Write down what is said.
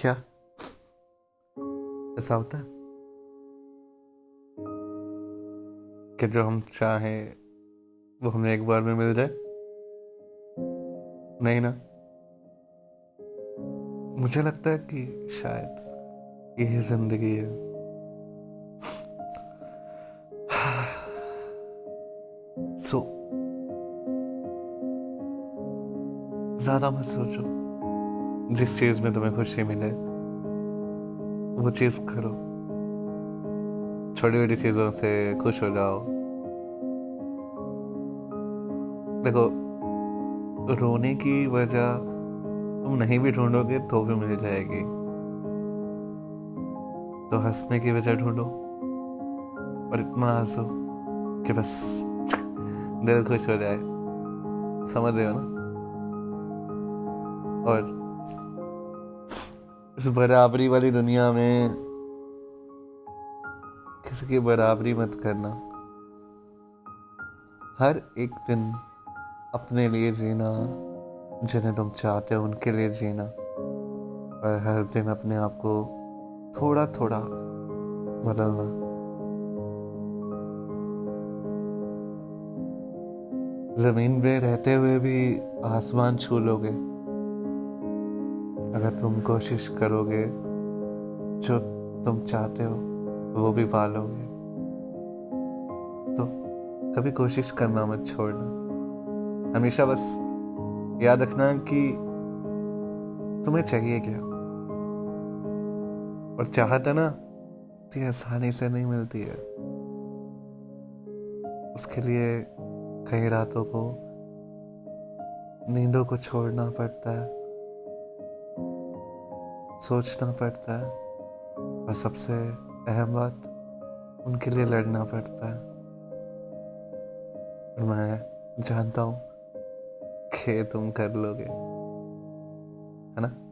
क्या? ऐसा होता है? कि जो हम चाहें, वो हमें एक बार में मिल जाए? नहीं ना? मुझे लगता है कि शायद यही ज़िंदगी है। सो ज़्यादा मत सोचो। जिस चीज़ में तुम्हें खुशी मिले, वो चीज़ करो। छोटी छोटी चीज़ों से खुश हो जाओ। देखो, रोने की वजह तुम नहीं भी ढूंढोगे तो भी मिल जाएगी। तो हंसने की वजह ढूंढो और इतना हंसो कि बस दिल खुश हो जाए। समझ रहे हो ना? और इस बराबरी वाली दुनिया में किसी की बराबरी मत करना। हर एक दिन अपने लिए जीना, जिन्हें तुम चाहते हो उनके लिए जीना। और हर दिन अपने आप को थोड़ा थोड़ा बदलना। ज़मीन पे रहते हुए भी आसमान छू लोगे। अगर तुम कोशिश करोगे, जो तुम चाहते हो, वो भी पालोगे। तो कभी कोशिश करना मत छोड़ना। हमेशा बस याद रखना कि तुम्हें चाहिए क्या? और चाहत है ना तो आसानी से नहीं मिलती है। उसके लिए कई रातों को नींदों को छोड़ना पड़ता है। सोचना पड़ता है और सबसे अहम बात उनके लिए लड़ना पड़ता है। मैं जानता हूँ कि तुम कर लोगे, है ना?